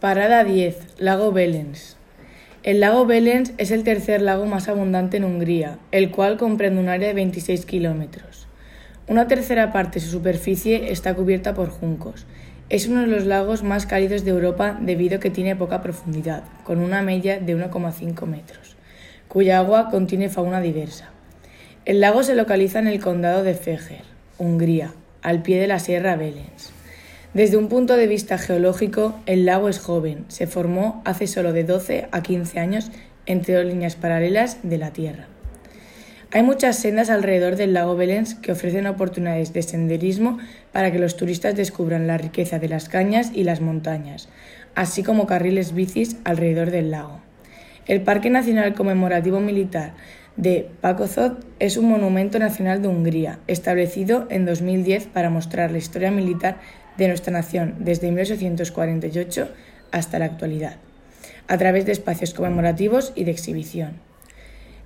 Parada 10. Lago Belens. El lago Belens es el tercer lago más abundante en Hungría, el cual comprende un área de 26 kilómetros. Una tercera parte de su superficie está cubierta por juncos. Es uno de los lagos más cálidos de Europa debido a que tiene poca profundidad, con una media de 1,5 metros, cuya agua contiene fauna diversa. El lago se localiza en el condado de Fejer, Hungría, al pie de la Sierra Belens. Desde un punto de vista geológico, el lago es joven, se formó hace solo de 12 a 15 años entre dos líneas paralelas de la Tierra. Hay muchas sendas alrededor del lago Belens que ofrecen oportunidades de senderismo para que los turistas descubran la riqueza de las cañas y las montañas, así como carriles bicis alrededor del lago. El Parque Nacional Conmemorativo Militar de Pakozod es un monumento nacional de Hungría, establecido en 2010 para mostrar la historia militar de nuestra nación desde 1848 hasta la actualidad, a través de espacios conmemorativos y de exhibición.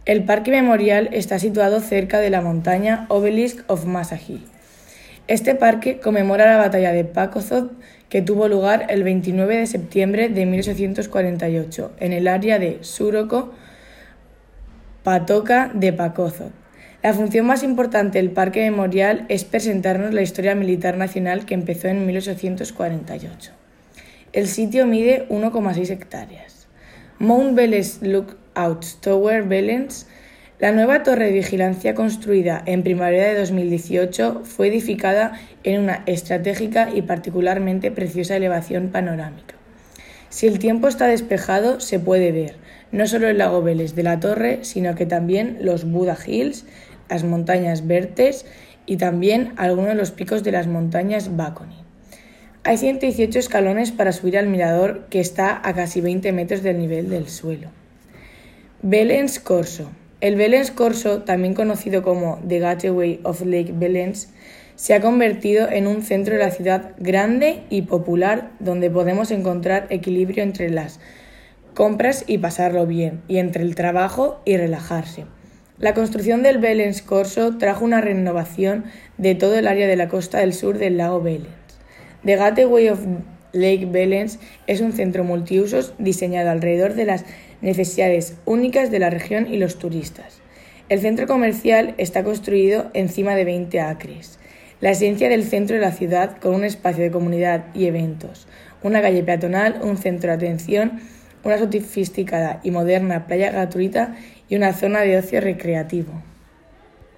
El parque memorial está situado cerca de la montaña Obelisk of Masahil. Este parque conmemora la batalla de Pakozod que tuvo lugar el 29 de septiembre de 1848 en el área de Suroko, Patoka de Pakozod. La función más importante del Parque Memorial es presentarnos la historia militar nacional que empezó en 1848. El sitio mide 1,6 hectáreas. Mount Belens Lookout Tower Belens, la nueva torre de vigilancia construida en primavera de 2018, fue edificada en una estratégica y particularmente preciosa elevación panorámica. Si el tiempo está despejado, se puede ver no solo el lago Vélez de la torre, sino que también los Buda Hills, las montañas Vertes y también algunos de los picos de las montañas Baconi. Hay 118 escalones para subir al mirador que está a casi 20 metros del nivel del suelo. Belens Corso. El Belens Corso, también conocido como The Gateway of Lake Belens, se ha convertido en un centro de la ciudad grande y popular donde podemos encontrar equilibrio entre las compras y pasarlo bien, y entre el trabajo y relajarse. La construcción del Belens Corso trajo una renovación de todo el área de la costa del sur del lago Belens. The Gateway of Lake Belens es un centro multiusos diseñado alrededor de las necesidades únicas de la región y los turistas. El centro comercial está construido encima de 20 acres. La esencia del centro de la ciudad con un espacio de comunidad y eventos, una calle peatonal, un centro de atención, una sofisticada y moderna playa gratuita y una zona de ocio recreativo.